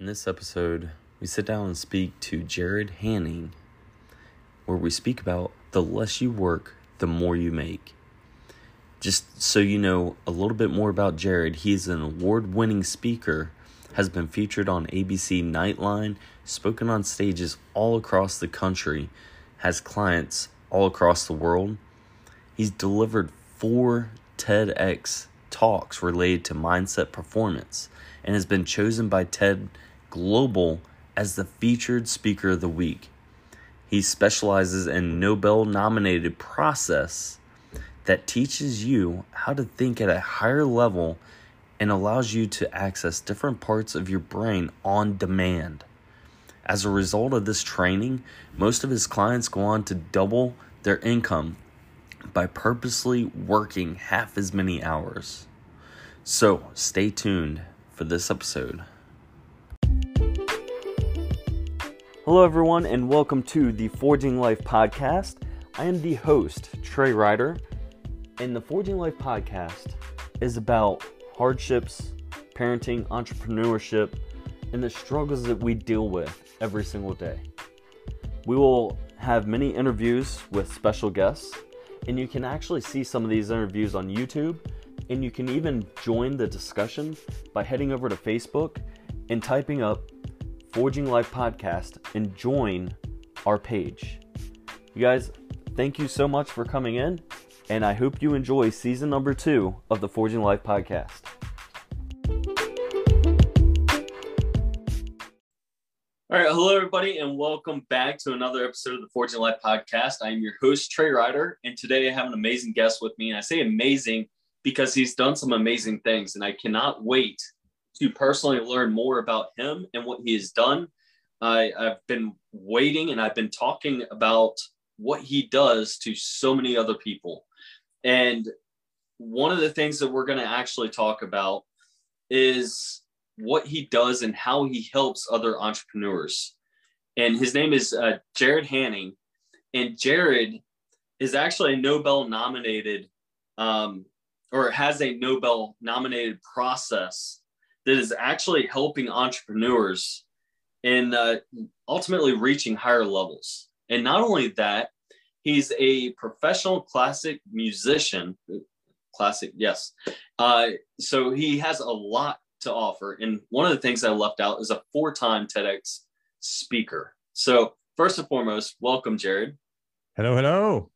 In this episode, we sit down and speak to Jared Hanning, where we speak about the less you work, the more you make. Just so you know a little bit more about Jared, he's an award winning speaker, has been featured on ABC Nightline, spoken on stages all across the country, has clients all across the world. He's delivered four TEDx talks related to mindset performance and has been chosen by TED Global as the featured speaker of the week. He specializes in Nobel nominated process that teaches you how to think at a higher level and allows you to access different parts of your brain on demand. As a result of this training, most of his clients go on to double their income by purposely working half as many hours. So, stay tuned for this episode. Hello, everyone, and welcome to the Forging Life podcast. I am the host, Trey Ryder, and the Forging Life podcast is about hardships, parenting, entrepreneurship, and the struggles that we deal with every single day. We will have many interviews with special guests, and you can actually see some of these interviews on YouTube, and you can even join the discussion by heading over to Facebook and typing up Forging Life Podcast and join our page. You guys, thank you so much for coming in, and I hope you enjoy season number two of the Forging Life Podcast. All right, hello everybody, and welcome back to another episode of the Forging Life Podcast. I am your host, Trey Ryder, and today I have an amazing guest with me. And I say amazing because he's done some amazing things, and I cannot wait to personally learn more about him and what he has done. I, I've been waiting and I've been talking about what he does to so many other people. And one of the things that we're going to actually talk about is what he does and how he helps other entrepreneurs. And his name is uh, Jared Hanning. And Jared is actually a Nobel nominated um, or has a Nobel nominated process that is actually helping entrepreneurs in uh, ultimately reaching higher levels. And not only that, he's a professional classic musician. Classic, yes. Uh, so he has a lot to offer. And one of the things I left out is a four time TEDx speaker. So, first and foremost, welcome, Jared. Hello, hello.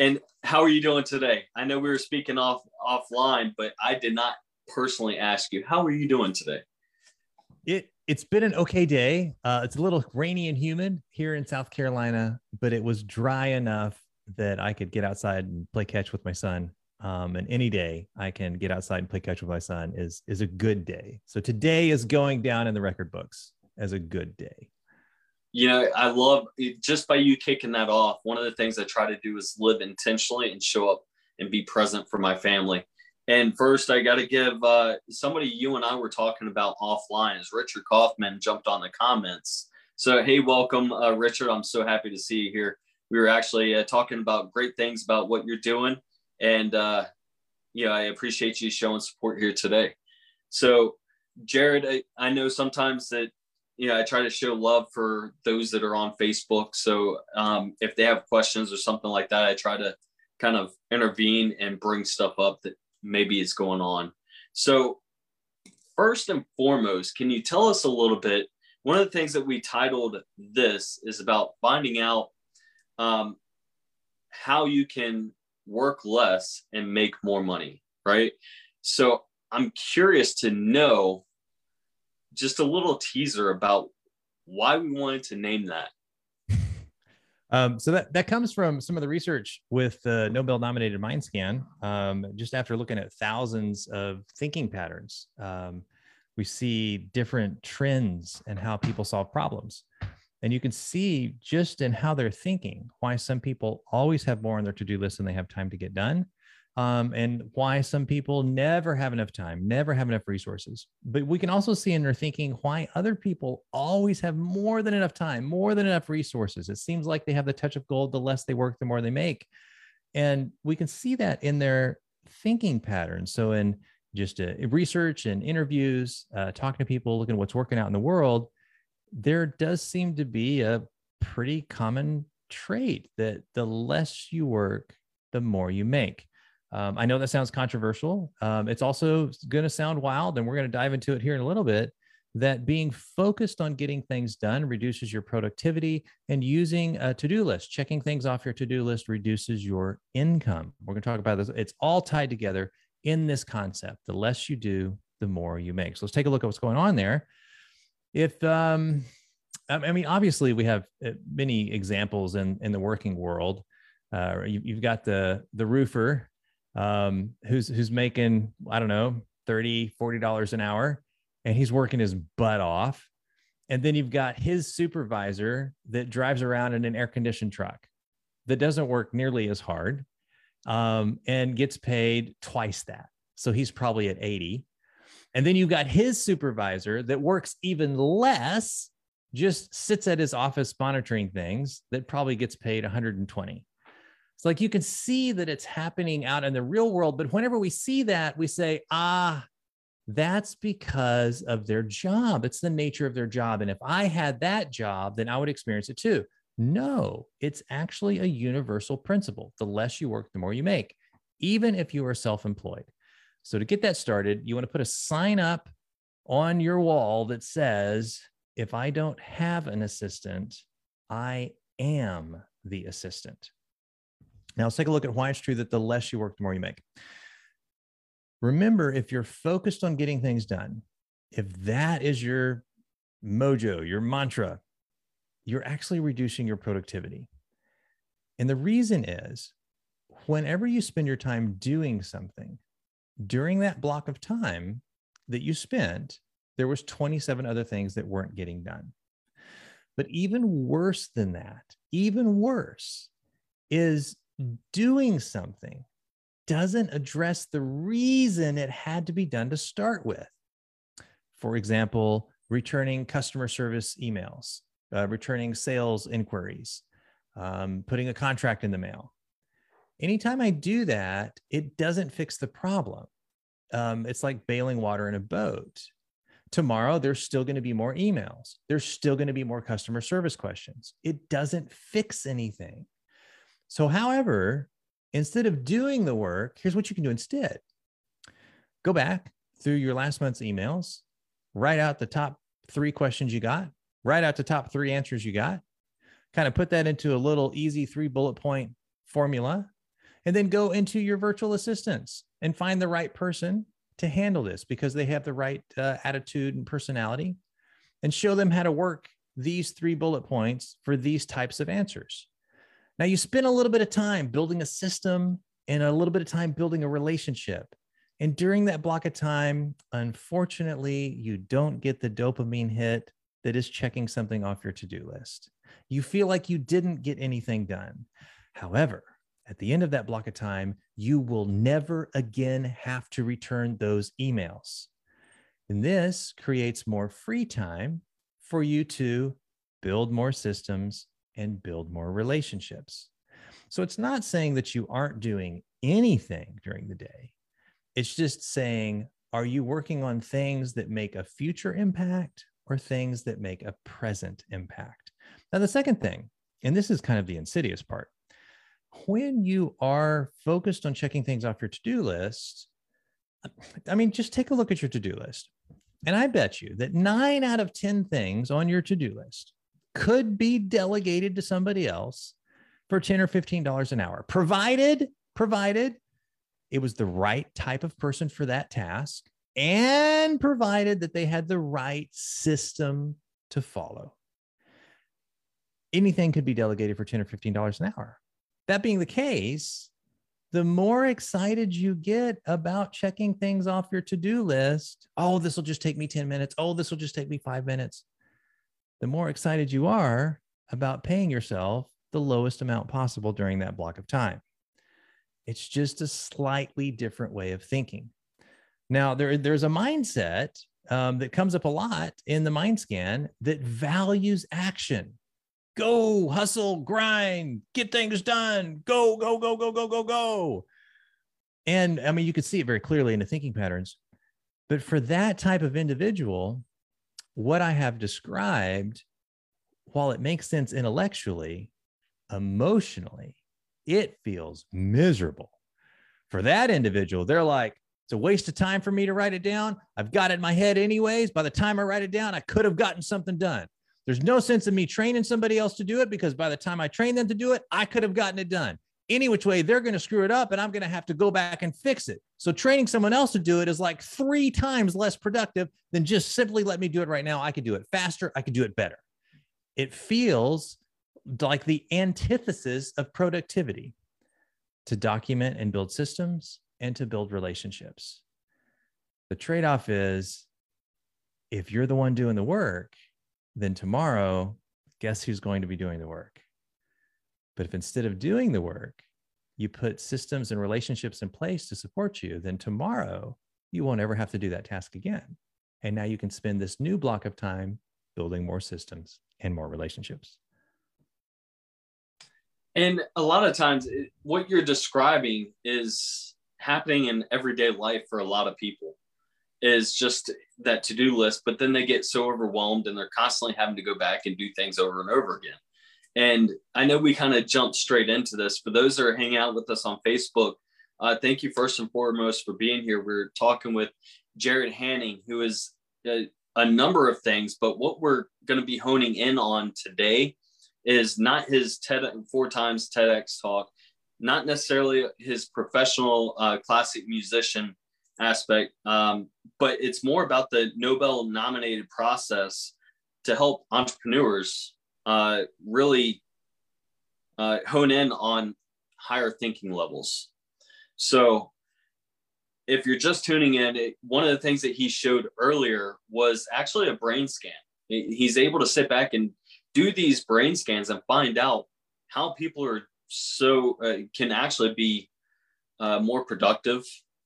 And how are you doing today? I know we were speaking off offline, but I did not personally ask you, how are you doing today? It it's been an okay day. Uh, it's a little rainy and humid here in South Carolina, but it was dry enough that I could get outside and play catch with my son. Um, and any day I can get outside and play catch with my son is is a good day. So today is going down in the record books as a good day. You know, I love it, just by you kicking that off. One of the things I try to do is live intentionally and show up and be present for my family. And first, I got to give uh, somebody you and I were talking about offline is Richard Kaufman jumped on the comments. So, hey, welcome, uh, Richard. I'm so happy to see you here. We were actually uh, talking about great things about what you're doing. And, uh, you know, I appreciate you showing support here today. So, Jared, I, I know sometimes that, you know, I try to show love for those that are on Facebook. So, um, if they have questions or something like that, I try to kind of intervene and bring stuff up that maybe is going on. So, first and foremost, can you tell us a little bit? One of the things that we titled this is about finding out um, how you can work less and make more money, right? So, I'm curious to know just a little teaser about why we wanted to name that. Um, so that, that comes from some of the research with the Nobel nominated mind scan. Um, just after looking at thousands of thinking patterns, um, we see different trends and how people solve problems. And you can see just in how they're thinking why some people always have more on their to do list than they have time to get done um, and why some people never have enough time, never have enough resources. But we can also see in their thinking why other people always have more than enough time, more than enough resources. It seems like they have the touch of gold. The less they work, the more they make. And we can see that in their thinking patterns. So in just uh, research and interviews, uh, talking to people, looking at what's working out in the world, there does seem to be a pretty common trait that the less you work, the more you make. Um, I know that sounds controversial. Um, it's also going to sound wild, and we're going to dive into it here in a little bit. That being focused on getting things done reduces your productivity, and using a to do list, checking things off your to do list, reduces your income. We're going to talk about this. It's all tied together in this concept. The less you do, the more you make. So let's take a look at what's going on there. If um, I mean, obviously, we have uh, many examples in in the working world. Uh, you, have got the the roofer um, who's who's making I don't know 30 40 dollars an hour, and he's working his butt off. And then you've got his supervisor that drives around in an air conditioned truck that doesn't work nearly as hard um, and gets paid twice that. So he's probably at 80. And then you've got his supervisor that works even less, just sits at his office monitoring things that probably gets paid 120. It's like you can see that it's happening out in the real world. But whenever we see that, we say, ah, that's because of their job. It's the nature of their job. And if I had that job, then I would experience it too. No, it's actually a universal principle. The less you work, the more you make, even if you are self employed. So, to get that started, you want to put a sign up on your wall that says, if I don't have an assistant, I am the assistant. Now, let's take a look at why it's true that the less you work, the more you make. Remember, if you're focused on getting things done, if that is your mojo, your mantra, you're actually reducing your productivity. And the reason is whenever you spend your time doing something, during that block of time that you spent, there was 27 other things that weren't getting done. But even worse than that, even worse is doing something doesn't address the reason it had to be done to start with. For example, returning customer service emails, uh, returning sales inquiries, um, putting a contract in the mail. Anytime I do that, it doesn't fix the problem. Um, it's like bailing water in a boat. Tomorrow, there's still going to be more emails. There's still going to be more customer service questions. It doesn't fix anything. So, however, instead of doing the work, here's what you can do instead go back through your last month's emails, write out the top three questions you got, write out the top three answers you got, kind of put that into a little easy three bullet point formula, and then go into your virtual assistants and find the right person to handle this because they have the right uh, attitude and personality and show them how to work these three bullet points for these types of answers. Now, you spend a little bit of time building a system and a little bit of time building a relationship. And during that block of time, unfortunately, you don't get the dopamine hit that is checking something off your to do list. You feel like you didn't get anything done. However, at the end of that block of time, you will never again have to return those emails. And this creates more free time for you to build more systems and build more relationships. So it's not saying that you aren't doing anything during the day. It's just saying, are you working on things that make a future impact or things that make a present impact. Now, the second thing, and this is kind of the insidious part, when you are focused on checking things off your to do list, I mean, just take a look at your to do list. And I bet you that nine out of 10 things on your to do list could be delegated to somebody else for 10 or $15 an hour, provided, provided it was the right type of person for that task and provided that they had the right system to follow. Anything could be delegated for 10 or $15 an hour. That being the case, the more excited you get about checking things off your to do list, oh, this will just take me 10 minutes. Oh, this will just take me five minutes. The more excited you are about paying yourself the lowest amount possible during that block of time. It's just a slightly different way of thinking. Now, there, there's a mindset um, that comes up a lot in the mind scan that values action. Go, hustle, grind, get things done. Go, go, go, go, go, go, go. and I mean, you could see it very clearly in the thinking patterns. But for that type of individual, what I have described, while it makes sense intellectually, emotionally, it feels miserable. For that individual, they're like, it's a waste of time for me to write it down. I've got it in my head anyways. By the time I write it down, I could have gotten something done. There's no sense in me training somebody else to do it because by the time I train them to do it, I could have gotten it done. Any which way, they're going to screw it up and I'm going to have to go back and fix it. So training someone else to do it is like three times less productive than just simply let me do it right now. I could do it faster. I could do it better. It feels like the antithesis of productivity to document and build systems and to build relationships. The trade off is if you're the one doing the work, then tomorrow, guess who's going to be doing the work? But if instead of doing the work, you put systems and relationships in place to support you, then tomorrow you won't ever have to do that task again. And now you can spend this new block of time building more systems and more relationships. And a lot of times, what you're describing is happening in everyday life for a lot of people is just that to-do list but then they get so overwhelmed and they're constantly having to go back and do things over and over again and i know we kind of jumped straight into this for those that are hanging out with us on facebook uh, thank you first and foremost for being here. We're talking with jared hanning who is a, a number of things but what we're going to be honing in on today is not his TED four times TEDx talk, not necessarily his professional uh, classic musician aspect, um, but it's more about the Nobel nominated process to help entrepreneurs uh, really uh, hone in on higher thinking levels. So, if you're just tuning in, it, one of the things that he showed earlier was actually a brain scan. He's able to sit back and do these brain scans and find out how people are so uh, can actually be uh, more productive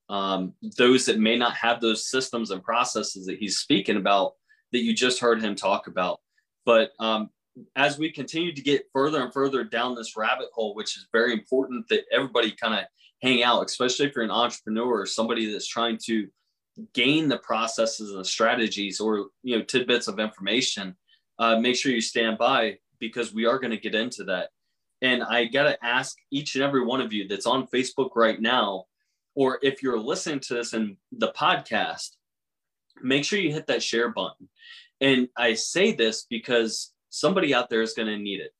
um, those that may not have those systems and processes that he's speaking about that you just heard him talk about but um, as we continue to get further and further down this rabbit hole which is very important that everybody kind of hang out especially if you're an entrepreneur or somebody that's trying to gain the processes and the strategies or you know tidbits of information uh, make sure you stand by because we are going to get into that. And I got to ask each and every one of you that's on Facebook right now, or if you're listening to this in the podcast, make sure you hit that share button. And I say this because somebody out there is going to need it.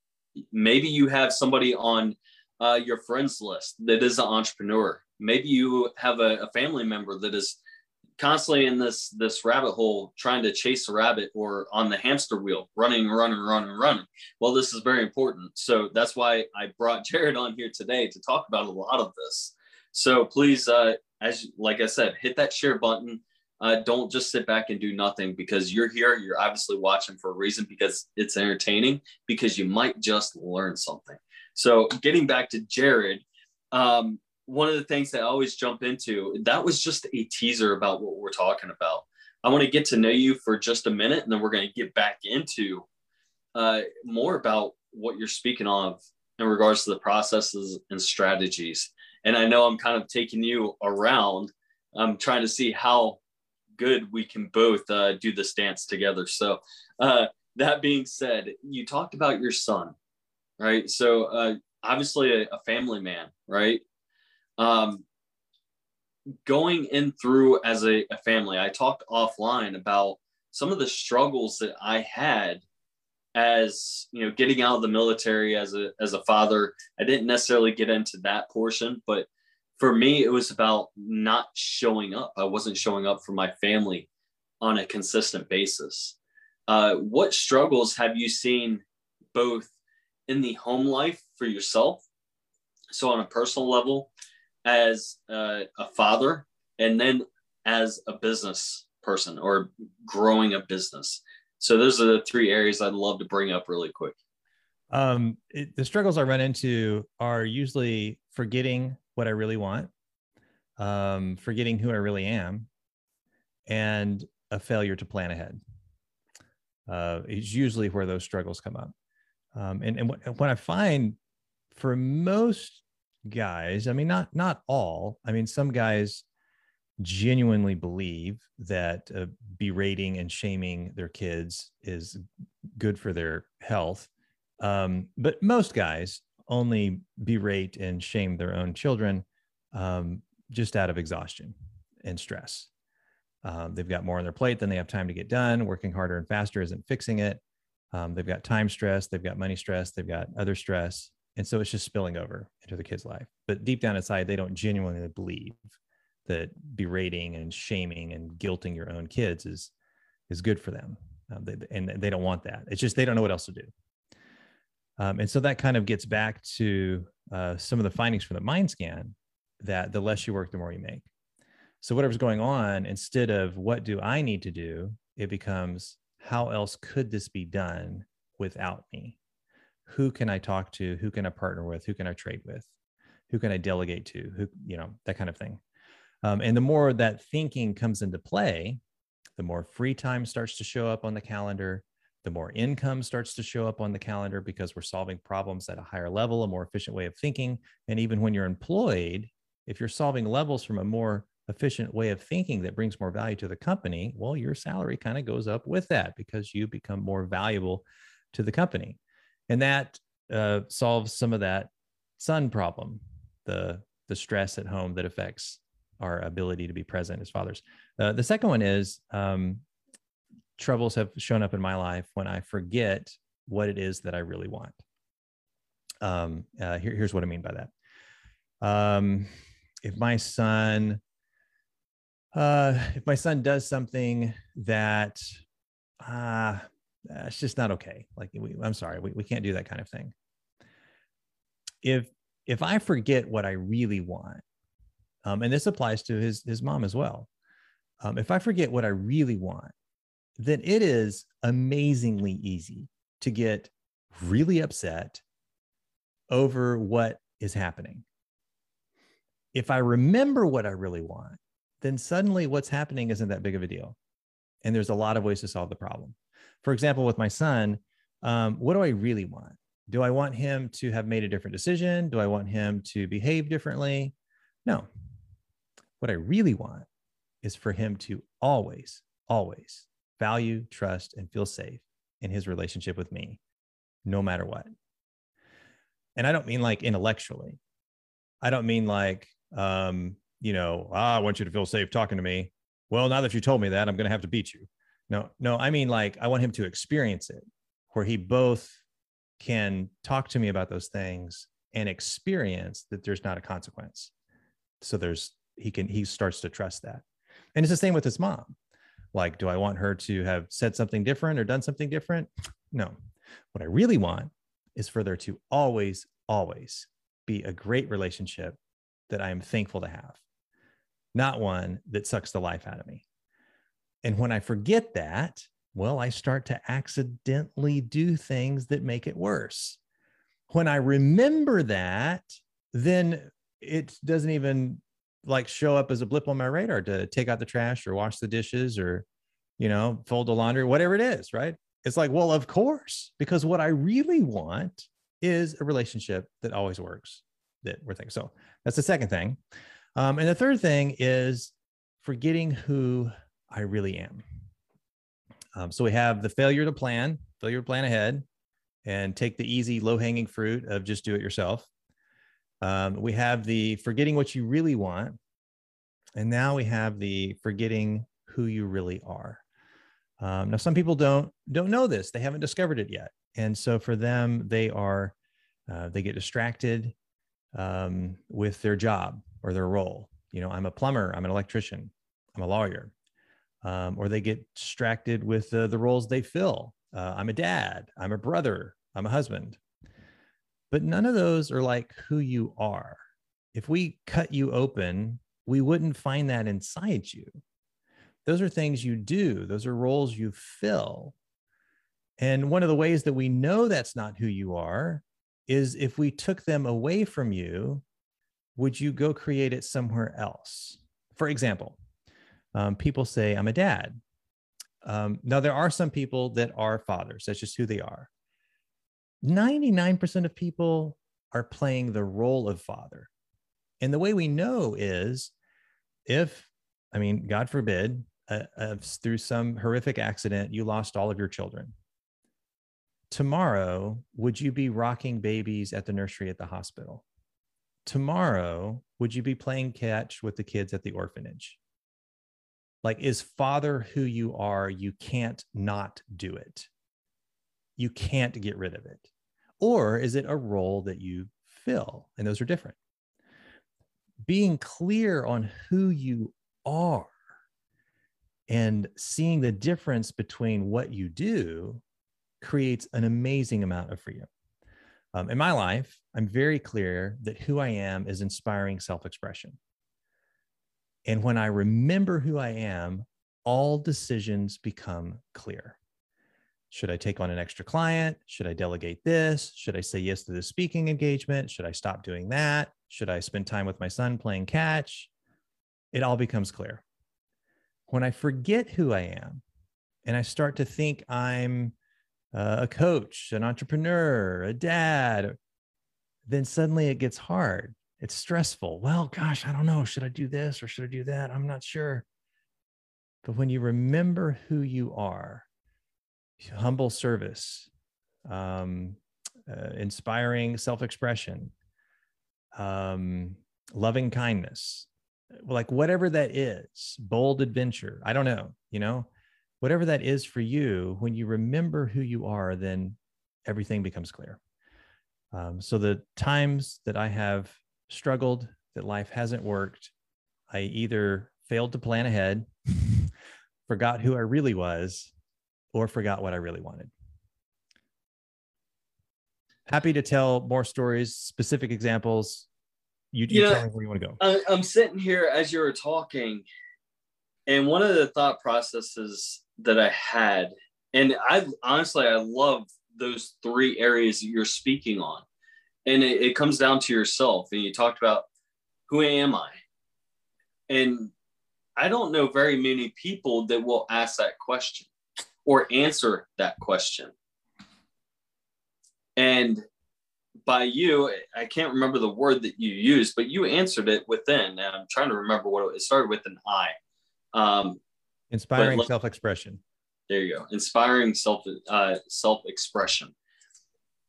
Maybe you have somebody on uh, your friends list that is an entrepreneur. Maybe you have a, a family member that is constantly in this this rabbit hole trying to chase a rabbit or on the hamster wheel running running running running well this is very important so that's why i brought jared on here today to talk about a lot of this so please uh as like i said hit that share button uh, don't just sit back and do nothing because you're here you're obviously watching for a reason because it's entertaining because you might just learn something so getting back to jared um, one of the things that I always jump into, that was just a teaser about what we're talking about. I want to get to know you for just a minute, and then we're going to get back into uh, more about what you're speaking of in regards to the processes and strategies. And I know I'm kind of taking you around. I'm trying to see how good we can both uh, do this dance together. So, uh, that being said, you talked about your son, right? So, uh, obviously, a, a family man, right? um, going in through as a, a family, I talked offline about some of the struggles that I had as you know getting out of the military as a as a father i didn't necessarily get into that portion but for me it was about not showing up i wasn't showing up for my family on a consistent basis uh, what struggles have you seen both in the home life for yourself so on a personal level as a, a father and then as a business person or growing a business. So those are the three areas I'd love to bring up really quick. Um, it, the struggles I run into are usually forgetting what I really want, um, forgetting who I really am, and a failure to plan ahead. Uh, is usually where those struggles come up. Um, and and what, what I find for most guys, I mean, not not all. I mean, some guys genuinely believe that uh, berating and shaming their kids is good for their health. Um, but most guys only berate and shame their own children um, just out of exhaustion and stress. Um, they've got more on their plate than they have time to get done. Working harder and faster isn't fixing it. Um, they've got time stress, they've got money stress, they've got other stress. And so it's just spilling over into the kid's life. But deep down inside, they don't genuinely believe that berating and shaming and guilting your own kids is is good for them. Um, they, and they don't want that. It's just they don't know what else to do. Um, and so that kind of gets back to uh, some of the findings from the mind scan that the less you work, the more you make. So whatever's going on, instead of what do I need to do, it becomes how else could this be done without me? Who can I talk to? Who can I partner with? Who can I trade with? Who can I delegate to? Who, you know, that kind of thing. Um, and the more that thinking comes into play, the more free time starts to show up on the calendar, the more income starts to show up on the calendar because we're solving problems at a higher level, a more efficient way of thinking. And even when you're employed, if you're solving levels from a more efficient way of thinking that brings more value to the company, well, your salary kind of goes up with that because you become more valuable to the company. And that uh, solves some of that son problem, the, the stress at home that affects our ability to be present as fathers. Uh, the second one is um, troubles have shown up in my life when I forget what it is that I really want. Um, uh, here, here's what I mean by that. Um, if my son, uh, if my son does something that uh, it's just not okay, like we, I'm sorry, we, we can't do that kind of thing. If if I forget what I really want, um, and this applies to his his mom as well. Um, if I forget what I really want, then it is amazingly easy to get really upset over what is happening. If I remember what I really want, then suddenly what's happening isn't that big of a deal. And there's a lot of ways to solve the problem. For example, with my son, um, what do I really want? Do I want him to have made a different decision? Do I want him to behave differently? No, what I really want is for him to always, always value, trust, and feel safe in his relationship with me, no matter what. And I don't mean like intellectually. I don't mean like, um, you know, ah, I want you to feel safe talking to me. Well, now that you told me that, I'm going to have to beat you. No, no, I mean like I want him to experience it where he both can talk to me about those things and experience that there's not a consequence. So there's he can he starts to trust that and it's the same with his mom like do i want her to have said something different or done something different? No. What i really want is for there to always always be a great relationship that i am thankful to have not one that sucks the life out of me. And when i forget that well i start to accidentally do things that make it worse. When i remember that then it doesn't even like show up as a blip on my radar to take out the trash or wash the dishes or you know fold the laundry whatever it is right? It's like well of course because what i really want is a relationship that always works that we're thinking. So that's the second thing. Um, and the third thing is forgetting who i really am. Um, so we have the failure to plan failure to plan ahead and take the easy low hanging fruit of just do it yourself um, we have the forgetting what you really want. And now we have the forgetting who you really are. Um, now, some people don't don't know this; they haven't discovered it yet, and so for them, they are uh, they get distracted um, with their job or their role. You know, I'm a plumber, I'm an electrician, I'm a lawyer, um, or they get distracted with uh, the roles they fill. Uh, I'm a dad, I'm a brother, I'm a husband, but none of those are like who you are. If we cut you open, we wouldn't find that inside you. Those are things you do, those are roles you fill. And one of the ways that we know that's not who you are is if we took them away from you, would you go create it somewhere else? For example, um, people say, I'm a dad. Um, now, there are some people that are fathers, that's just who they are. 99% of people are playing the role of father. And the way we know is if, I mean, God forbid, uh, uh, through some horrific accident, you lost all of your children. Tomorrow, would you be rocking babies at the nursery at the hospital? Tomorrow, would you be playing catch with the kids at the orphanage? Like, is father who you are? You can't not do it. You can't get rid of it. Or is it a role that you fill? And those are different. Being clear on who you are and seeing the difference between what you do creates an amazing amount of freedom. Um, in my life, I'm very clear that who I am is inspiring self expression. And when I remember who I am, all decisions become clear. Should I take on an extra client? Should I delegate this? Should I say yes to the speaking engagement? Should I stop doing that? Should I spend time with my son playing catch? It all becomes clear. When I forget who I am and I start to think I'm uh, a coach, an entrepreneur, a dad, then suddenly it gets hard. It's stressful. Well, gosh, I don't know. Should I do this or should I do that? I'm not sure. But when you remember who you are, humble service, um, uh, inspiring self expression, um, loving kindness, like whatever that is, bold adventure, I don't know, you know, whatever that is for you, when you remember who you are, then everything becomes clear. Um, so the times that I have struggled, that life hasn't worked, I either failed to plan ahead, forgot who I really was, or forgot what I really wanted. Happy to tell more stories, specific examples. You, you, tell me where you want to go. I, I'm sitting here as you were talking, and one of the thought processes that I had. And I honestly, I love those three areas that you're speaking on. And it, it comes down to yourself. And you talked about who am I? And I don't know very many people that will ask that question or answer that question. And by you, I can't remember the word that you used, but you answered it within. And I'm trying to remember what it, it started with an I. Um, Inspiring self expression. There you go. Inspiring self uh, self expression.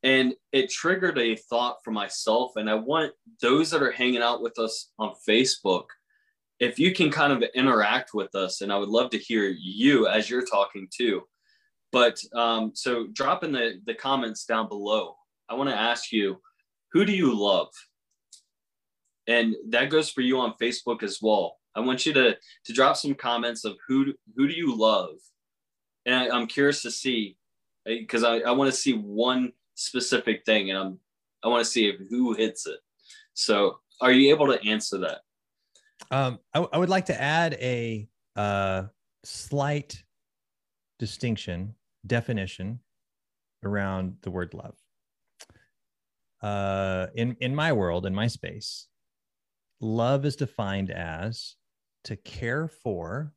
And it triggered a thought for myself. And I want those that are hanging out with us on Facebook, if you can kind of interact with us, and I would love to hear you as you're talking too. But um, so drop in the, the comments down below. I want to ask you, who do you love? And that goes for you on Facebook as well. I want you to to drop some comments of who who do you love, and I, am curious to see because I, I want to see one specific thing, and I'm I want to see if who hits it. So, are you able to answer that? Um, I, I would like to add a uh, slight distinction definition around the word love. Uh, in in my world, in my space, love is defined as to care for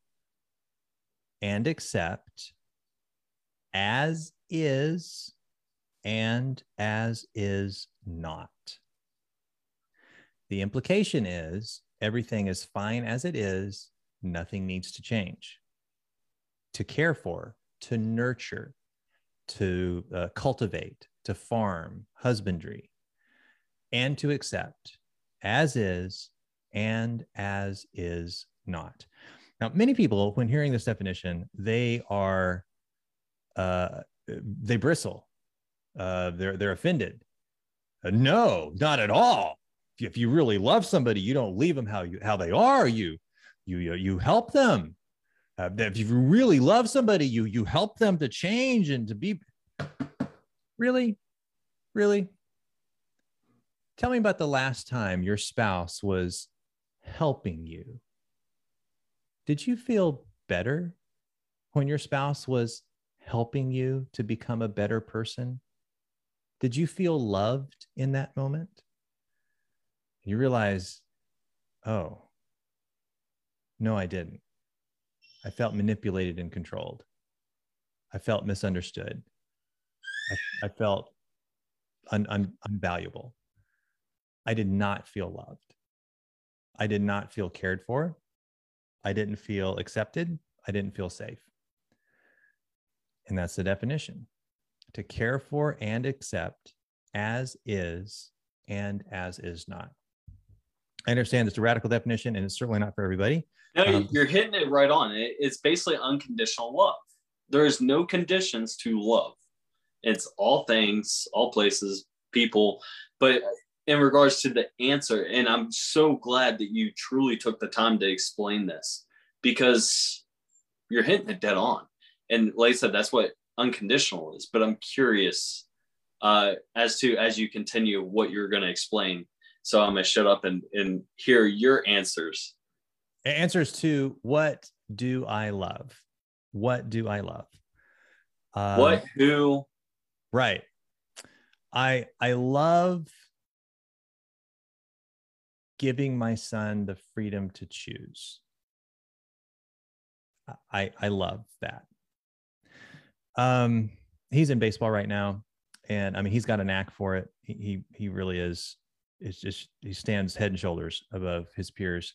and accept as is and as is not. The implication is everything is fine as it is, nothing needs to change. To care for, to nurture, to uh, cultivate, to farm, husbandry, and to accept as is and as is not. Now, many people, when hearing this definition, they are uh, they bristle. Uh, they're they're offended. Uh, no, not at all. If you really love somebody, you don't leave them how you how they are. You you you help them. Uh, if you really love somebody, you you help them to change and to be. Really, really. Tell me about the last time your spouse was helping you did you feel better when your spouse was helping you to become a better person? Did you feel loved in that moment? You realize, oh, no, I didn't. I felt manipulated and controlled. I felt misunderstood. I, I felt un, un, unvaluable. I did not feel loved. I did not feel cared for. I didn't feel accepted. I didn't feel safe. And that's the definition to care for and accept as is and as is not. I understand it's a radical definition and it's certainly not for everybody. No, um, you're hitting it right on. It's basically unconditional love. There is no conditions to love. It's all things, all places, people. But in regards to the answer, and I'm so glad that you truly took the time to explain this because you're hitting it dead on. And like I said, that's what unconditional is. But I'm curious uh, as to as you continue what you're going to explain. So I'm going to shut up and, and hear your answers. Answers to what do I love? What do I love? Uh, what who? Right. I I love giving my son the freedom to choose. I I love that. Um, he's in baseball right now, and I mean he's got a knack for it. He he, he really is. It's just he stands head and shoulders above his peers.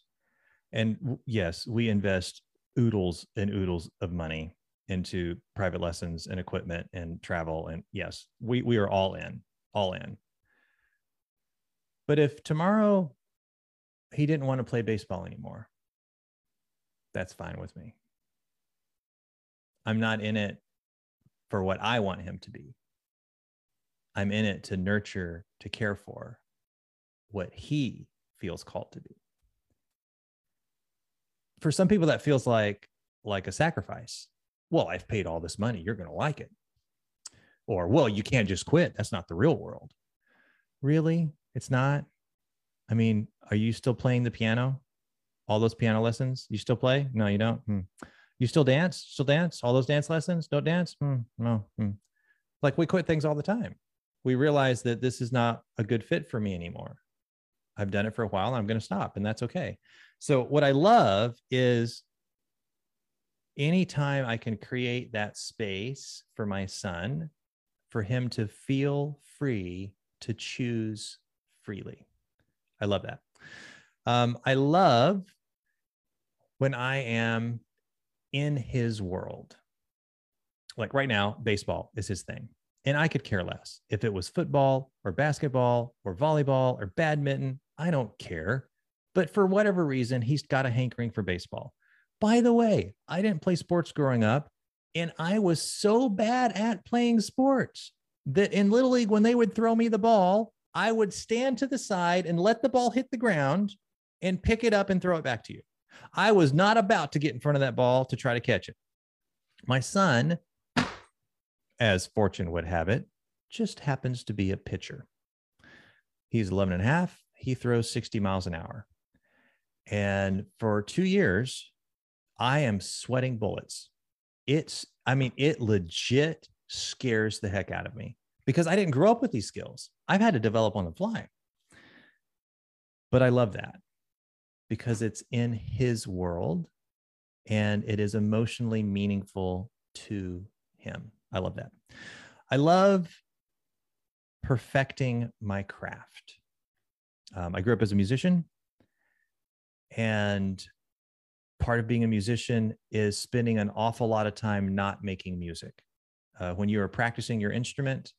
And yes, we invest oodles and oodles of money into private lessons and equipment and travel. And yes, we we are all in, all in. But if tomorrow he didn't want to play baseball anymore, that's fine with me. I'm not in it for what I want him to be. I'm in it to nurture, to care for what he feels called to be. For some people, that feels like like a sacrifice. Well, I've paid all this money. You're going to like it. Or, well, you can't just quit. That's not the real world. Really? It's not? I mean, are you still playing the piano? All those piano lessons? You still play? No, you don't. Hmm. You still dance? Still dance? All those dance lessons? Don't dance? Hmm. No. Hmm. Like we quit things all the time. We realize that this is not a good fit for me anymore. I've done it for a while and I'm going to stop, and that's okay. So, what I love is anytime I can create that space for my son, for him to feel free to choose freely. I love that. Um, I love when I am in his world. Like right now, baseball is his thing. And I could care less if it was football or basketball or volleyball or badminton. I don't care. But for whatever reason, he's got a hankering for baseball. By the way, I didn't play sports growing up, and I was so bad at playing sports that in Little League, when they would throw me the ball, I would stand to the side and let the ball hit the ground and pick it up and throw it back to you. I was not about to get in front of that ball to try to catch it. My son, as fortune would have it, just happens to be a pitcher. He's 11 and a half. He throws 60 miles an hour. And for two years, I am sweating bullets. It's, I mean, it legit scares the heck out of me because I didn't grow up with these skills. I've had to develop on the fly. But I love that because it's in his world and it is emotionally meaningful to him. I love that. I love perfecting my craft. Um, I grew up as a musician, and part of being a musician is spending an awful lot of time not making music. Uh, when you are practicing your instrument,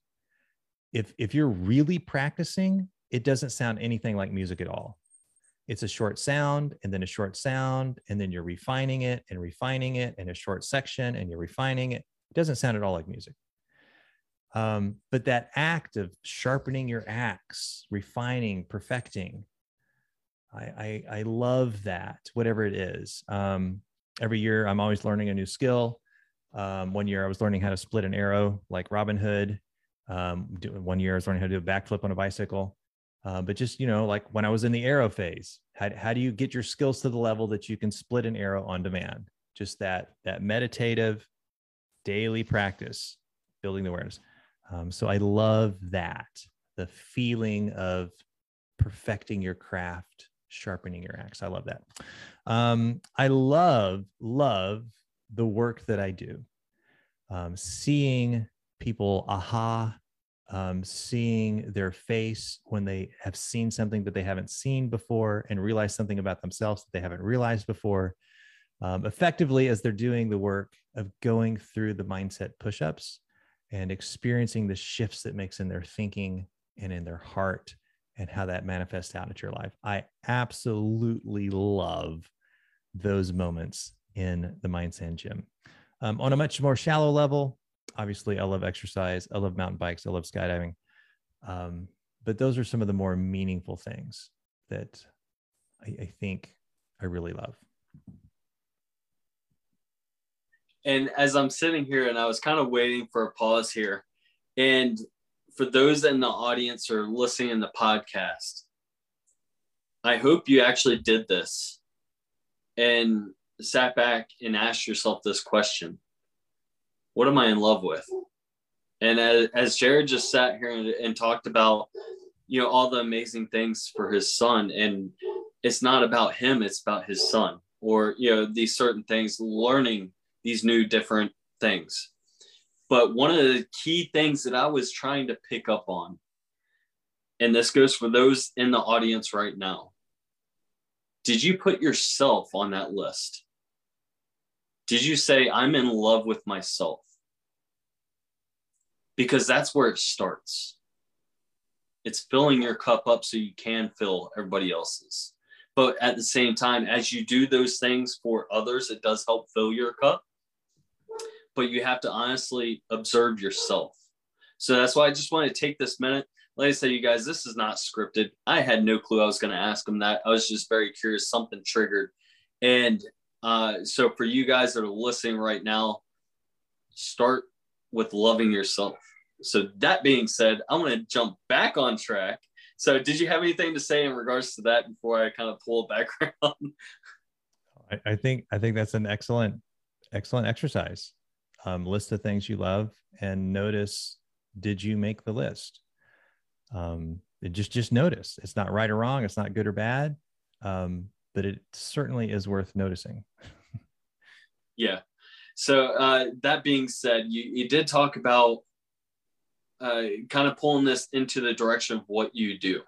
if if you're really practicing, it doesn't sound anything like music at all. It's a short sound and then a short sound, and then you're refining it and refining it in a short section, and you're refining it. It doesn't sound at all like music. Um, but that act of sharpening your axe, refining, perfecting, I, I, I love that, whatever it is. Um, every year, I'm always learning a new skill. Um, one year, I was learning how to split an arrow like Robin Hood. Um, one year, I was learning how to do a backflip on a bicycle. Uh, but just you know, like when I was in the arrow phase, how, how do you get your skills to the level that you can split an arrow on demand? Just that that meditative daily practice, building the awareness. Um, so I love that the feeling of perfecting your craft sharpening your axe. I love that. Um, I love, love the work that I do. Um, seeing people aha um, seeing their face when they have seen something that they haven't seen before and realize something about themselves that they haven't realized before. Um, effectively, as they're doing the work of going through the mindset push ups and experiencing the shifts that makes in their thinking and in their heart and how that manifests out at your life. I absolutely love those moments in the Mindset Gym. Um, on a much more shallow level, obviously, I love exercise. I love mountain bikes. I love skydiving. Um, but those are some of the more meaningful things that I, I think I really love. And as I'm sitting here and I was kind of waiting for a pause here, and for those in the audience or listening in the podcast, I hope you actually did this and sat back and asked yourself this question What am I in love with? And as, as Jared just sat here and, and talked about, you know, all the amazing things for his son, and it's not about him, it's about his son, or, you know, these certain things, learning these new different things. But one of the key things that I was trying to pick up on, and this goes for those in the audience right now, did you put yourself on that list? Did you say, I'm in love with myself? Because that's where it starts. It's filling your cup up so you can fill everybody else's. But at the same time, as you do those things for others, it does help fill your cup but you have to honestly observe yourself. So that's why I just want to take this minute. Like I said, you guys, this is not scripted. I had no clue I was going to ask him that. I was just very curious. Something triggered. And uh, so for you guys that are listening right now, start with loving yourself. So that being said, I'm going to jump back on track. So did you have anything to say in regards to that before I kind of pull back around? I, I think I think that's an excellent excellent exercise um, list the things you love and notice did you make the list? Um, just just notice. It's not right or wrong. It's not good or bad. Um, but it certainly is worth noticing. Yeah. So uh, that being said you, you did talk about uh, kind of pulling this into the direction of what you do.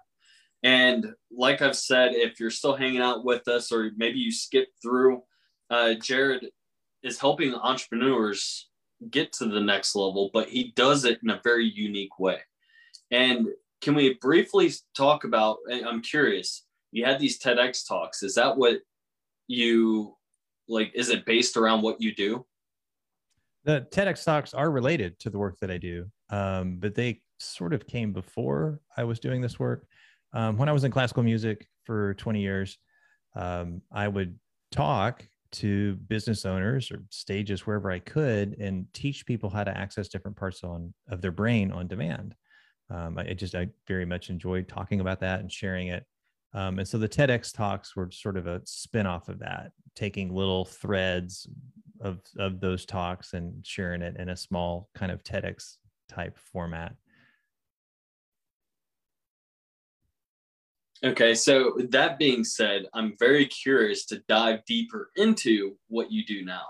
And like i've said if you're still hanging out with us or maybe you skip through uh, jared is helping entrepreneurs get to the next level, but he does it in a very unique way. And can we briefly talk about? I'm curious. You had these TEDx talks. Is that what you like? Is it based around what you do? The TEDx talks are related to the work that I do, um, but they sort of came before I was doing this work. Um, when I was in classical music for 20 years, um, I would talk to business owners or stages wherever I could and teach people how to access different parts on of their brain on demand. Um, I, I, just I very much enjoyed talking about that and sharing it. Um, and so the TEDx talks were sort of a spin-off of that, taking little threads of of those talks and sharing it in a small kind of TEDx type format. Okay, so that being said, I'm very curious to dive deeper into what you do now.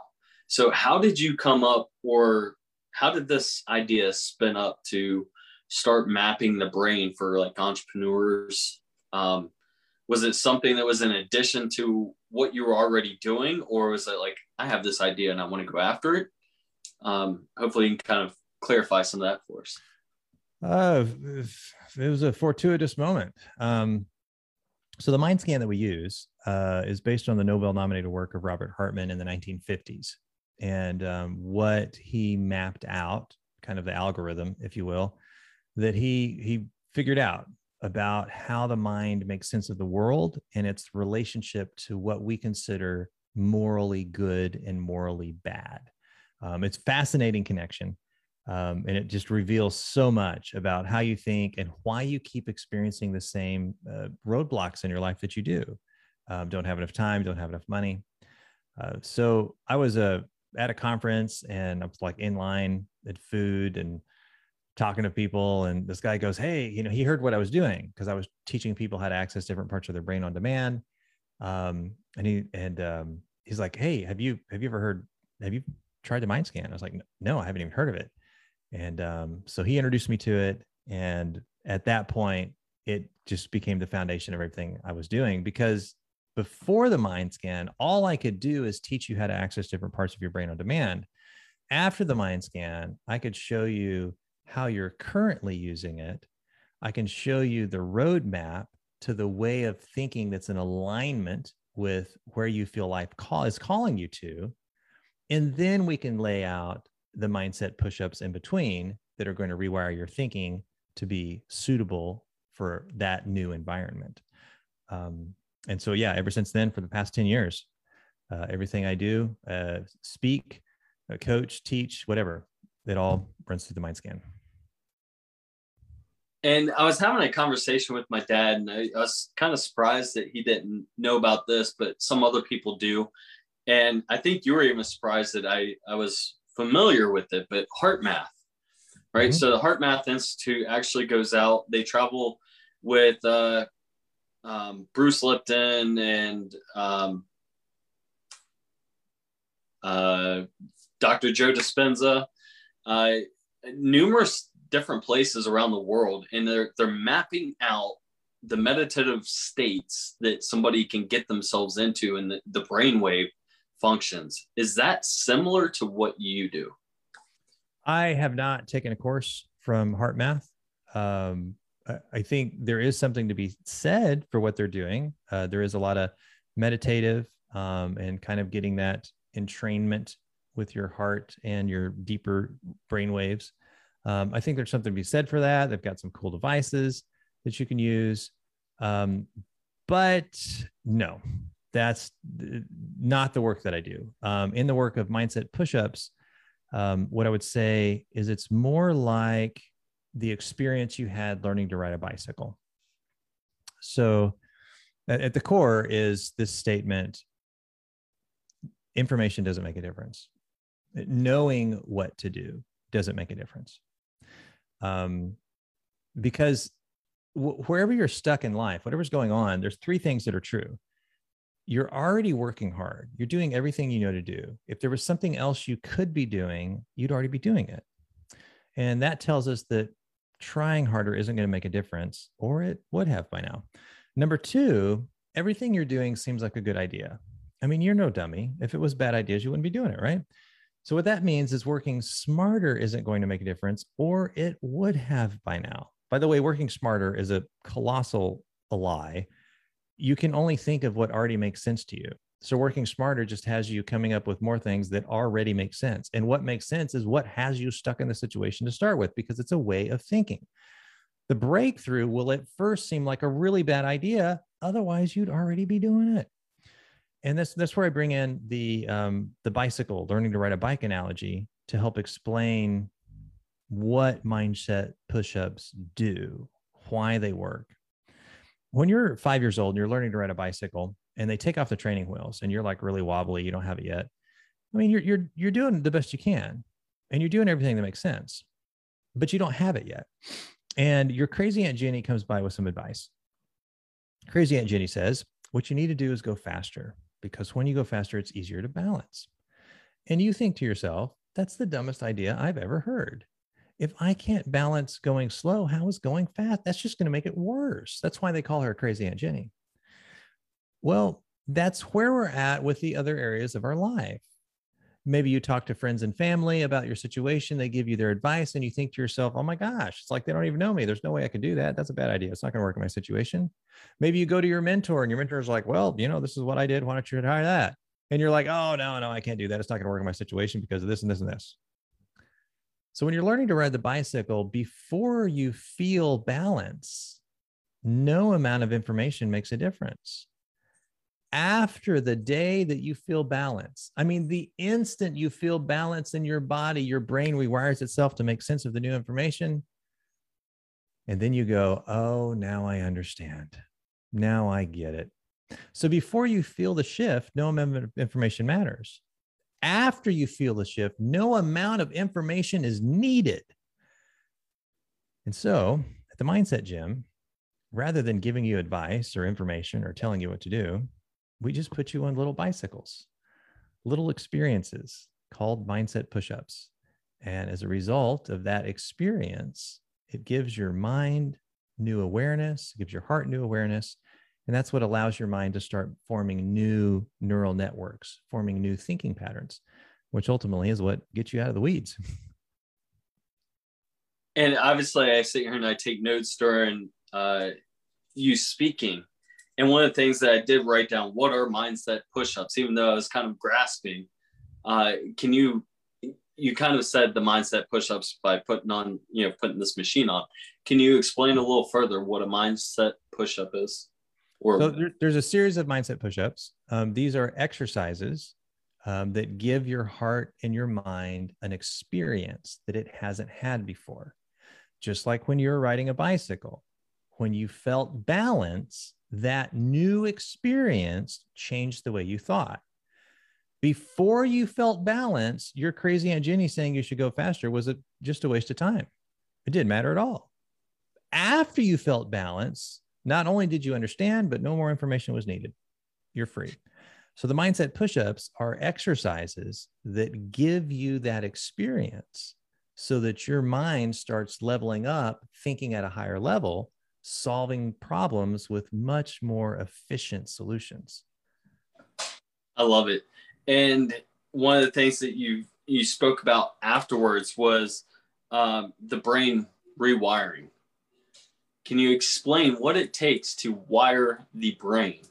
So, how did you come up, or how did this idea spin up to start mapping the brain for like entrepreneurs? Um, was it something that was in addition to what you were already doing, or was it like, I have this idea and I want to go after it? Um, hopefully, you can kind of clarify some of that for us. Uh, it was a fortuitous moment. Um, so the mind scan that we use uh, is based on the Nobel nominated work of Robert Hartman in the 1950s. And um, what he mapped out, kind of the algorithm, if you will, that he he figured out about how the mind makes sense of the world and its relationship to what we consider morally good and morally bad. Um, it's fascinating connection. Um, and it just reveals so much about how you think and why you keep experiencing the same uh, roadblocks in your life that you do. Um, don't have enough time, don't have enough money. Uh, so I was uh, at a conference and I was like in line at food and talking to people. And this guy goes, Hey, you know, he heard what I was doing because I was teaching people how to access different parts of their brain on demand. Um, and he, and um, he's like, Hey, have you, have you ever heard, have you tried the mind scan? I was like, No, I haven't even heard of it. And um, so he introduced me to it. And at that point, it just became the foundation of everything I was doing because before the mind scan, all I could do is teach you how to access different parts of your brain on demand. After the mind scan, I could show you how you're currently using it. I can show you the roadmap to the way of thinking that's in alignment with where you feel life call is calling you to. And then we can lay out the mindset push-ups in between that are going to rewire your thinking to be suitable for that new environment. Um, and so, yeah, ever since then, for the past 10 years, uh, everything I do, uh, speak, uh, coach, teach, whatever, it all runs through the mind scan. And I was having a conversation with my dad, and I, I was kind of surprised that he didn't know about this, but some other people do. And I think you were even surprised that I, I was familiar with it, but HeartMath, right? Mm-hmm. So the HeartMath Institute actually goes out, they travel with uh, um, Bruce Lipton and um, uh, Dr. Joe Dispenza, uh, numerous different places around the world, and they're they're mapping out the meditative states that somebody can get themselves into and the, the brainwave functions. Is that similar to what you do? I have not taken a course from HeartMath. Um, I think there is something to be said for what they're doing. Uh, there is a lot of meditative um, and kind of getting that entrainment with your heart and your deeper brain waves. Um, I think there's something to be said for that. They've got some cool devices that you can use. Um, but no, that's not the work that I do. Um, in the work of mindset push-ups, um, what I would say is it's more like the experience you had learning to ride a bicycle. So, at, the core is this statement: information doesn't make a difference. Knowing what to do doesn't make a difference. Um, because wherever you're stuck in life, whatever's going on, there's three things that are true you're already working hard. You're doing everything you know to do. If there was something else you could be doing, you'd already be doing it. And that tells us that trying harder isn't going to make a difference, or it would have by now. Number two, everything you're doing seems like a good idea. I mean, you're no dummy. If it was bad ideas, you wouldn't be doing it, right? So, what that means is working smarter isn't going to make a difference, or it would have by now. By the way, working smarter is a colossal lie you can only think of what already makes sense to you. So working smarter just has you coming up with more things that already make sense. And what makes sense is what has you stuck in the situation to start with, because it's a way of thinking. The breakthrough will at first seem like a really bad idea. Otherwise, you'd already be doing it. And that's that's where I bring in the um, the bicycle, learning to ride a bike analogy to help explain what mindset push-ups do, why they work, when you're five years old and you're learning to ride a bicycle and they take off the training wheels and you're like really wobbly, you don't have it yet. I mean, you're you're you're doing the best you can and you're doing everything that makes sense, but you don't have it yet. And your crazy Aunt Jenny comes by with some advice. Crazy Aunt Jenny says, What you need to do is go faster because when you go faster, it's easier to balance. And you think to yourself, That's the dumbest idea I've ever heard if I can't balance going slow, how is going fast? That's just going to make it worse. That's why they call her crazy Aunt Jenny. Well, that's where we're at with the other areas of our life. Maybe you talk to friends and family about your situation. They give you their advice, and you think to yourself, oh my gosh, it's like they don't even know me. There's no way I could do that. That's a bad idea. It's not going to work in my situation. Maybe you go to your mentor, and your mentor is like, well, you know, this is what I did. Why don't you try that? And you're like, oh, no, no, I can't do that. It's not going to work in my situation because of this and this and this. So when you're learning to ride the bicycle, before you feel balance, no amount of information makes a difference. After the day that you feel balance, I mean, the instant you feel balance in your body, your brain rewires itself to make sense of the new information. And then you go, oh, now I understand. Now I get it. So before you feel the shift, no amount of information matters after you feel the shift, no amount of information is needed. And so at the Mindset Gym, rather than giving you advice or information or telling you what to do, we just put you on little bicycles, little experiences called mindset push ups. And as a result of that experience, It gives your mind new awareness, gives your heart new awareness. And that's what allows your mind to start forming new neural networks, forming new thinking patterns, which ultimately is what gets you out of the weeds. And obviously, I sit here and I take notes during uh, you speaking. And one of the things that I did write down, what are mindset push-ups, even though I was kind of grasping. Uh, can you you kind of said the mindset push-ups by putting on, you know, putting this machine on. Can you explain a little further what a mindset push-up is? Or so there, there's a series of mindset push-ups. Um, these are exercises um, that give your heart and your mind an experience that it hasn't had before. Just like when you're riding a bicycle, when you felt balance, that new experience changed the way you thought before you felt balance, your crazy Aunt Jenny saying you should go faster was a, just a waste of time. It didn't matter at all. After you felt balance, not only did you understand, but no more information was needed. You're free. So the mindset push-ups are exercises that give you that experience so that your mind starts leveling up, thinking at a higher level, solving problems with much more efficient solutions. I love it. And one of the things that you you spoke about afterwards was um, the brain rewiring. Can you explain what it takes to wire the brain?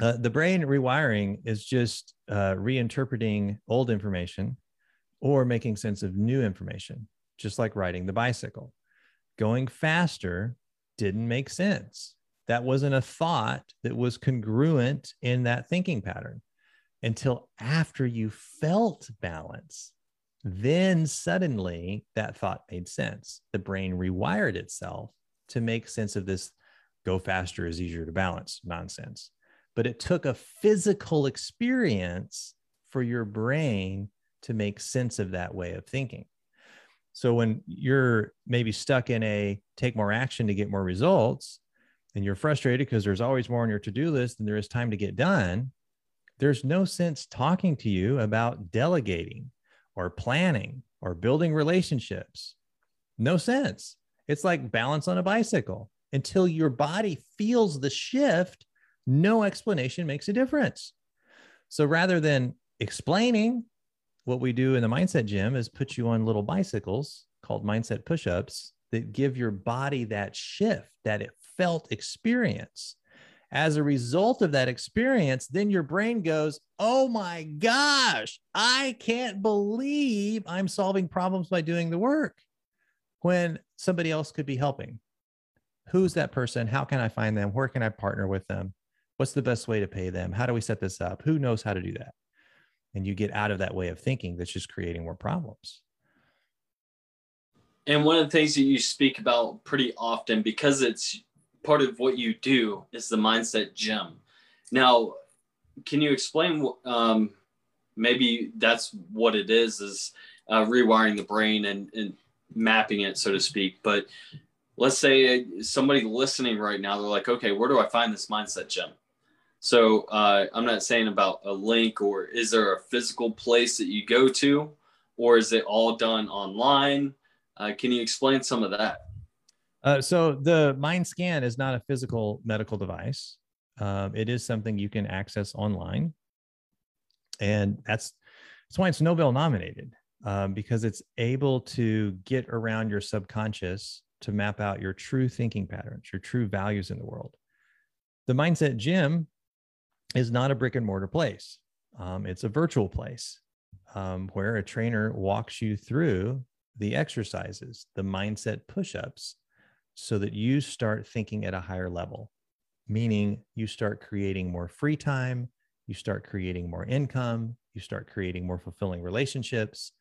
Uh, the brain rewiring is just uh, reinterpreting old information or making sense of new information, just like riding the bicycle. Going faster didn't make sense. That wasn't a thought that was congruent in that thinking pattern until after you felt balance. Then suddenly that thought made sense. The brain rewired itself to make sense of this go faster is easier to balance nonsense. But it took a physical experience for your brain to make sense of that way of thinking. So when you're maybe stuck in a take more action to get more results, and you're frustrated because there's always more on your to do list than there is time to get done, there's no sense talking to you about delegating or planning or building relationships. No sense. It's like balance on a bicycle. Until your body feels the shift, no explanation makes a difference. So rather than explaining, what we do in the mindset gym is put you on little bicycles called mindset push ups that give your body that shift, that it felt experience as a result of that experience, then your brain goes, Oh my gosh, I can't believe I'm solving problems by doing the work when somebody else could be helping. Who's that person? How can I find them? Where can I partner with them? What's the best way to pay them? How do we set this up? Who knows how to do that? And you get out of that way of thinking that's just creating more problems. And one of the things that you speak about pretty often, because it's part of what you do is the mindset gym. Now, can you explain? Um, maybe that's what it is: is uh, rewiring the brain and, and mapping it, so to speak. But let's say somebody listening right now, they're like, okay, where do I find this mindset gym? So uh, I'm not saying about a link, or is there a physical place that you go to, or is it all done online? Uh, can you explain some of that? Uh, so the Mind Scan is not a physical medical device. Um, it is something you can access online, and that's that's why it's Nobel nominated um, because it's able to get around your subconscious to map out your true thinking patterns, your true values in the world. The Mindset Gym is not a brick and mortar place; um, it's a virtual place um, where a trainer walks you through the exercises, the mindset push-ups so that you start thinking at a higher level, meaning you start creating more free time, you start creating more income, you start creating more fulfilling relationships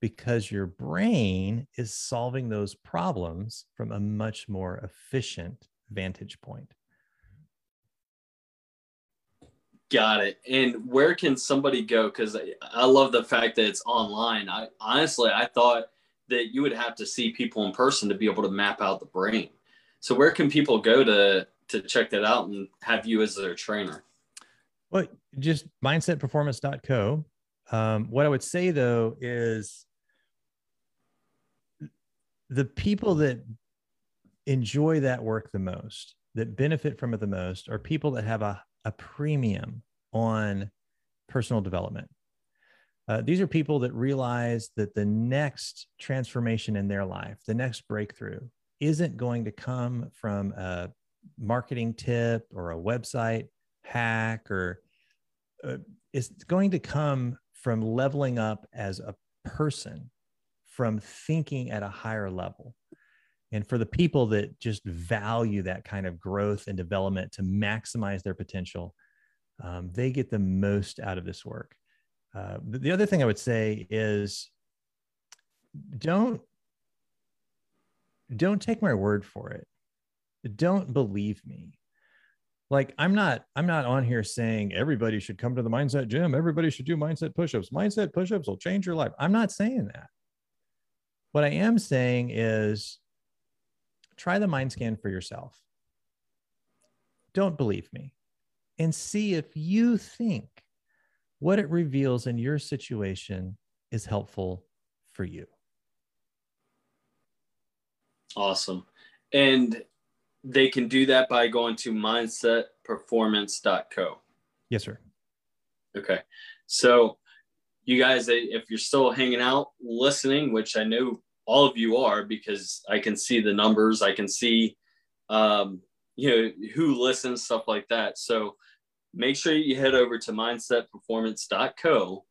because your brain is solving those problems from a much more efficient vantage point. Got it. And where can somebody go? Because I love the fact that it's online. I honestly, I thought that you would have to see people in person to be able to map out the brain. So where can people go to to check that out and have you as their trainer? Well, just mindsetperformance.co. Um, what I would say though is the people that enjoy that work the most, that benefit from it the most, are people that have a, a premium on personal development. Uh, these are people that realize that the next transformation in their life, the next breakthrough, isn't going to come from a marketing tip or a website hack, or uh, it's going to come from leveling up as a person, from thinking at a higher level. And for the people that just value that kind of growth and development to maximize their potential, um, they get the most out of this work. Uh, the other thing I would say is don't don't take my word for it. Don't believe me. Like I'm not I'm not on here saying everybody should come to the mindset gym, everybody should do mindset push-ups. Mindset push-ups will change your life. I'm not saying that. What I am saying is try the mind scan for yourself. Don't believe me and see if you think what it reveals in your situation is helpful for you. Awesome. And they can do that by going to mindsetperformance.co. Yes, sir. Okay. So, you guys, if you're still hanging out, listening, which I know all of you are because I can see the numbers, I can see, um, you know, who listens, stuff like that. So, make sure you head over to mindsetperformance.co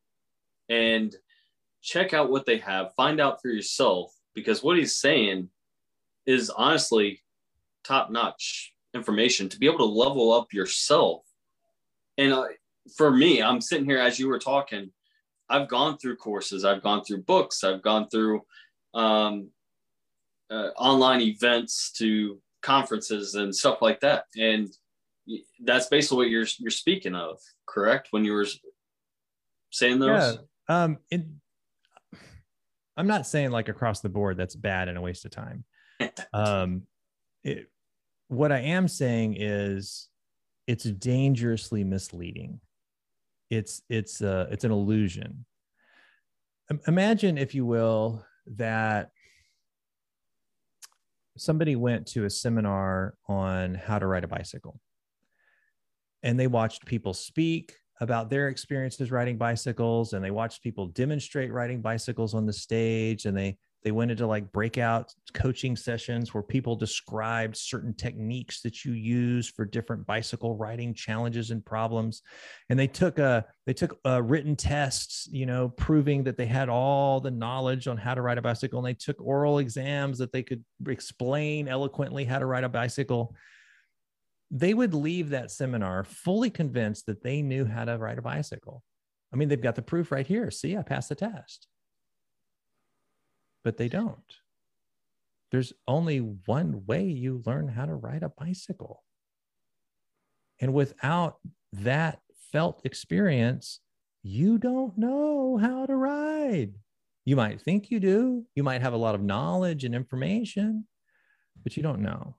and check out what they have. Find out for yourself because what he's saying is honestly top notch information to be able to level up yourself. And uh, for me, I'm sitting here as you were talking. I've gone through courses, I've gone through books, I've gone through um, uh, online events to conferences and stuff like that. And that's basically what you're you're speaking of, correct? When you were saying those. Yeah. Um. It, I'm not saying like across the board that's bad and a waste of time. um, it, what I am saying is it's dangerously misleading. It's it's uh it's an illusion. Imagine, if you will, that somebody went to a seminar on how to ride a bicycle and they watched people speak about their experiences riding bicycles and they watched people demonstrate riding bicycles on the stage and they they went into like breakout coaching sessions where people described certain techniques that you use for different bicycle riding challenges and problems. And they took a they took a written tests you know proving that they had all the knowledge on how to ride a bicycle and they took oral exams that they could explain eloquently how to ride a bicycle they would leave that seminar fully convinced that they knew how to ride a bicycle. I mean, they've got the proof right here. See, I passed the test. But they don't. There's only one way you learn how to ride a bicycle. And without that felt experience, you don't know how to ride. You might think you do. You might have a lot of knowledge and information, but you don't know.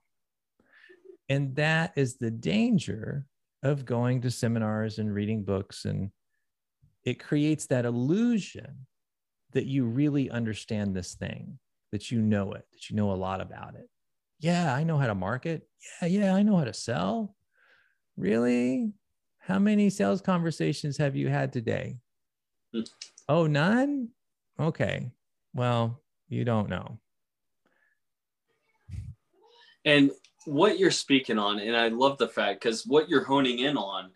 And that is the danger of going to seminars and reading books. And it creates that illusion that you really understand this thing, that you know it, that you know a lot about it. Yeah, I know how to market. Yeah, yeah, I know how to sell. Really? How many sales conversations have you had today? Hmm. Oh, none? Okay. Well, you don't know. And what you're speaking on, and I love the fact because what you're honing in on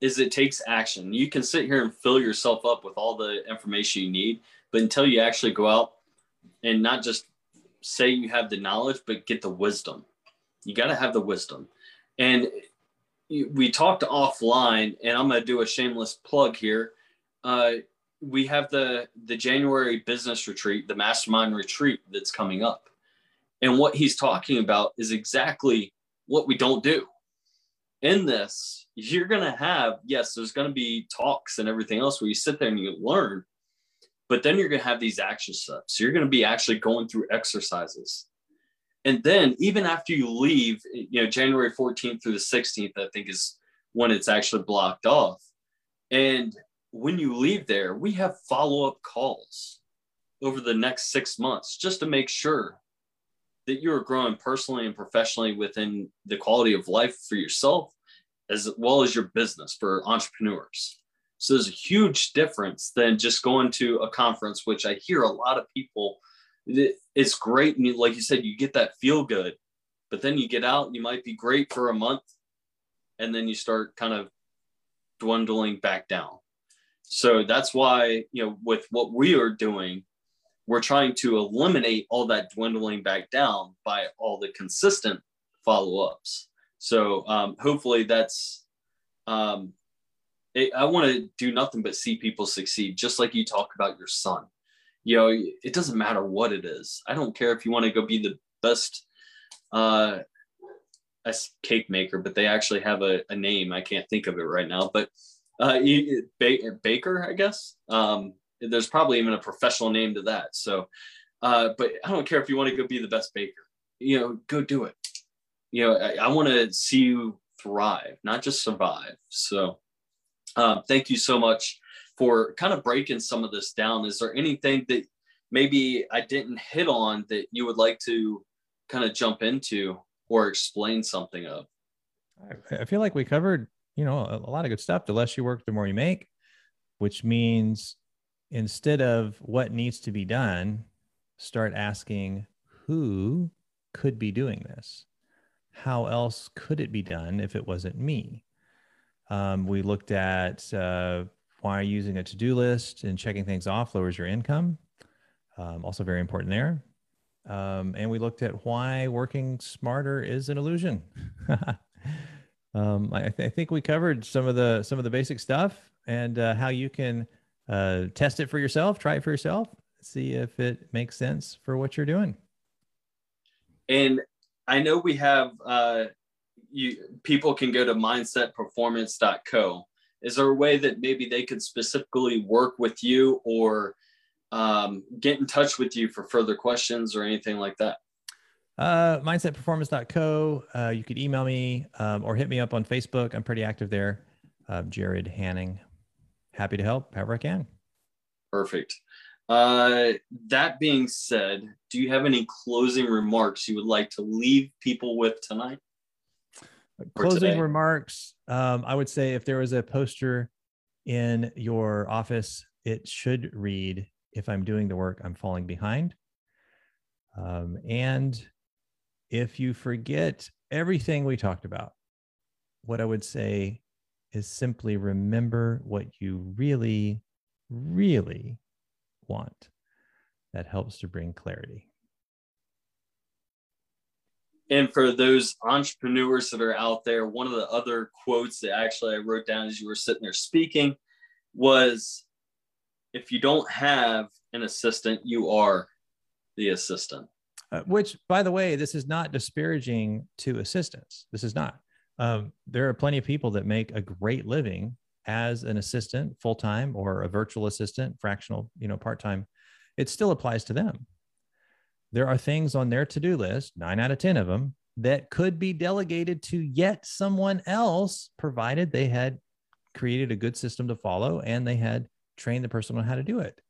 is it takes action. You can sit here and fill yourself up with all the information you need, but until you actually go out and not just say you have the knowledge, but get the wisdom. You got to have the wisdom. And we talked offline, and I'm going to do a shameless plug here. Uh, we have the the January business retreat, the mastermind retreat that's coming up. And what he's talking about is exactly what we don't do. In this, you're going to have, yes, there's going to be talks and everything else where you sit there and you learn, but then you're going to have these action steps. So you're going to be actually going through exercises. And then even after you leave, you know, January 14th through the 16th, I think is when it's actually blocked off. And when you leave there, we have follow up calls over the next six months just to make sure that you are growing personally and professionally within the quality of life for yourself as well as your business for entrepreneurs. So there's a huge difference than just going to a conference, which I hear a lot of people. It's great, and like you said, you get that feel good, but then you get out, you might be great for a month, and then you start kind of dwindling back down. So that's why you know with what we are doing, we're trying to eliminate all that dwindling back down by all the consistent follow-ups so um, hopefully that's um, it, I want to do nothing but see people succeed, just like you talk about your son. You know, it doesn't matter what it is. I don't care if you want to go be the best uh, cake maker, but they actually have a, a name. I can't think of it right now, but uh, baker, I guess. Um, there's probably even a professional name to that. So, uh, but I don't care if you want to go be the best baker. You know, go do it you know, I, I want to see you thrive, not just survive. So, um, thank you so much for kind of breaking some of this down. Is there anything that maybe I didn't hit on that you would like to kind of jump into or explain something of? I feel like we covered, you know, a, a lot of good stuff. The less you work, the more you make, which means instead of what needs to be done, start asking who could be doing this how else could it be done if it wasn't me? Um, we looked at uh, why using a to do list and checking things off lowers your income. Um, also, very important there. Um, and we looked at why working smarter is an illusion. Um, I, th- I, think we covered some of the some of the basic stuff and uh, how you can uh, test it for yourself, try it for yourself, see if it makes sense for what you're doing. And I know we have uh, you people can go to mindsetperformance.co. Is there a way that maybe they could specifically work with you or um, get in touch with you for further questions or anything like that? Uh, mindsetperformance.co. Uh, you could email me um, or hit me up on Facebook. I'm pretty active there. Uh, Jared Hanning. Happy to help however I can. Perfect. Uh, that being said, do you have any closing remarks you would like to leave people with tonight? Closing remarks. Um, I would say if there was a poster in your office, it should read, If I'm doing the work, I'm falling behind. Um, and if you forget everything we talked about, what I would say is simply remember what you really, really want. That helps to bring clarity. And for those entrepreneurs that are out there, one of the other quotes that actually I wrote down as you were sitting there speaking was if you don't have an assistant, you are the assistant. Uh, which, by the way, this is not disparaging to assistants. This is not. Um, there are plenty of people that make a great living as an assistant full time or a virtual assistant, fractional, you know, part time, it still applies to them. There are things on their to do list, nine out of 10 of them, that could be delegated to yet someone else, provided they had created a good system to follow and they had trained the person on how to do it.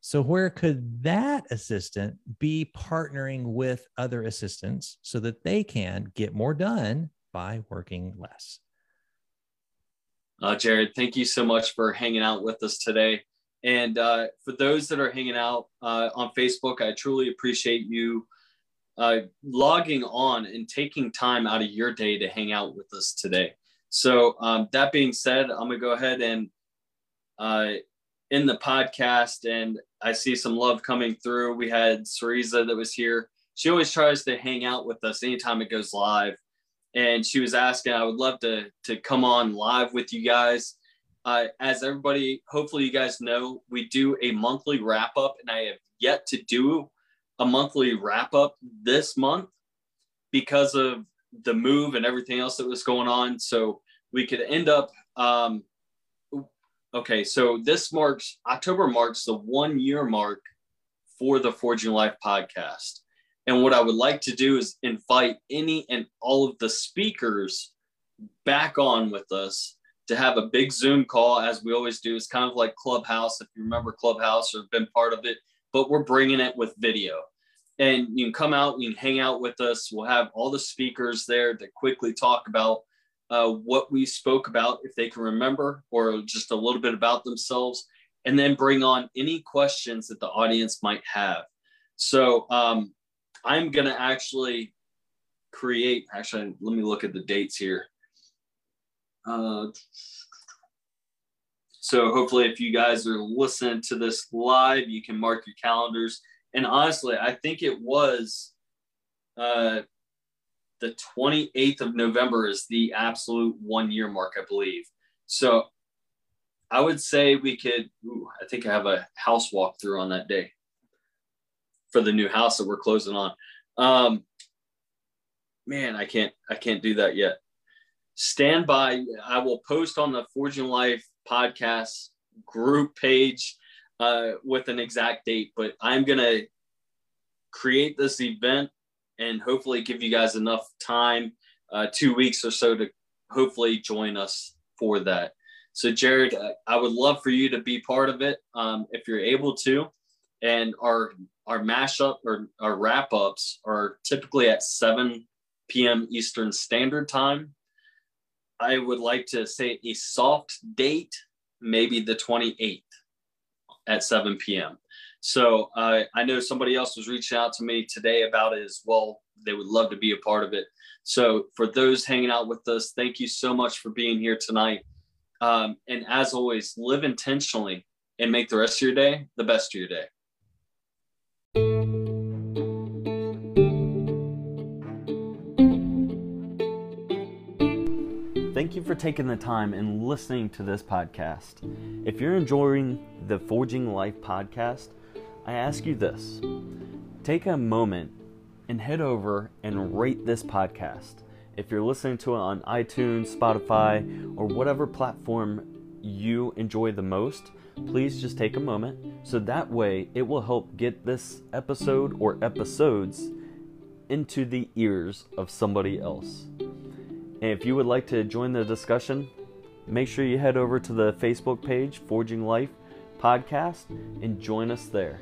So, where could that assistant be partnering with other assistants so that they can get more done by working less? Uh, Jared, thank you so much for hanging out with us today. And uh, for those that are hanging out uh, on Facebook, I truly appreciate you uh, logging on and taking time out of your day to hang out with us today. So, um, that being said, I'm going to go ahead and uh, in the podcast, and I see some love coming through. We had Sariza that was here. She always tries to hang out with us anytime it goes live and she was asking i would love to to come on live with you guys. Uh, as everybody hopefully you guys know we do a monthly wrap up and i have yet to do a monthly wrap up this month because of the move and everything else that was going on. So we could end up um, okay so this marks october marks the one year mark for the forging life podcast and what I would like to do is invite any and all of the speakers back on with us to have a big Zoom call, as we always do. It's kind of like Clubhouse, if you remember Clubhouse or been part of it, but we're bringing it with video. and you can come out, you can hang out with us. We'll have all the speakers there to quickly talk about uh, what we spoke about, if they can remember, or just a little bit about themselves, and then bring on any questions that the audience might have. So um, I'm going to actually create, actually, let me look at the dates here. Uh, so hopefully, if you guys are listening to this live, you can mark your calendars. And honestly, I think it was uh, the 28th of November is the absolute one year mark, I believe. So I would say we could, ooh, I think I have a house walkthrough on that day for the new house that we're closing on. Um, man, I can't, I can't do that yet. Stand by. I will post on the Forging Life podcast group page uh, with an exact date, but I'm to create this event and hopefully give you guys enough time, uh, two weeks or so, to hopefully join us for that. So, Jared, I would love for you to be part of it um, if you're able to. And our our mashup or our wrap ups are typically at 7 p.m. Eastern Standard Time. I would like to say a soft date, maybe the 28th at 7 p.m. So uh, I know somebody else was reaching out to me today about it as well. They would love to be a part of it. So for those hanging out with us, thank you so much for being here tonight. Um, and as always, live intentionally and make the rest of your day the best of your day. You for taking the time and listening to this podcast. If you're enjoying the Forging Life podcast, I ask you this take a moment and head over and rate this podcast. If you're listening to it on iTunes, Spotify, or whatever platform you enjoy the most, please just take a moment so that way it will help get this episode or episodes into the ears of somebody else. And if you would like to join the discussion, make sure you head over to the Facebook page, Forging Life Podcast, and join us there.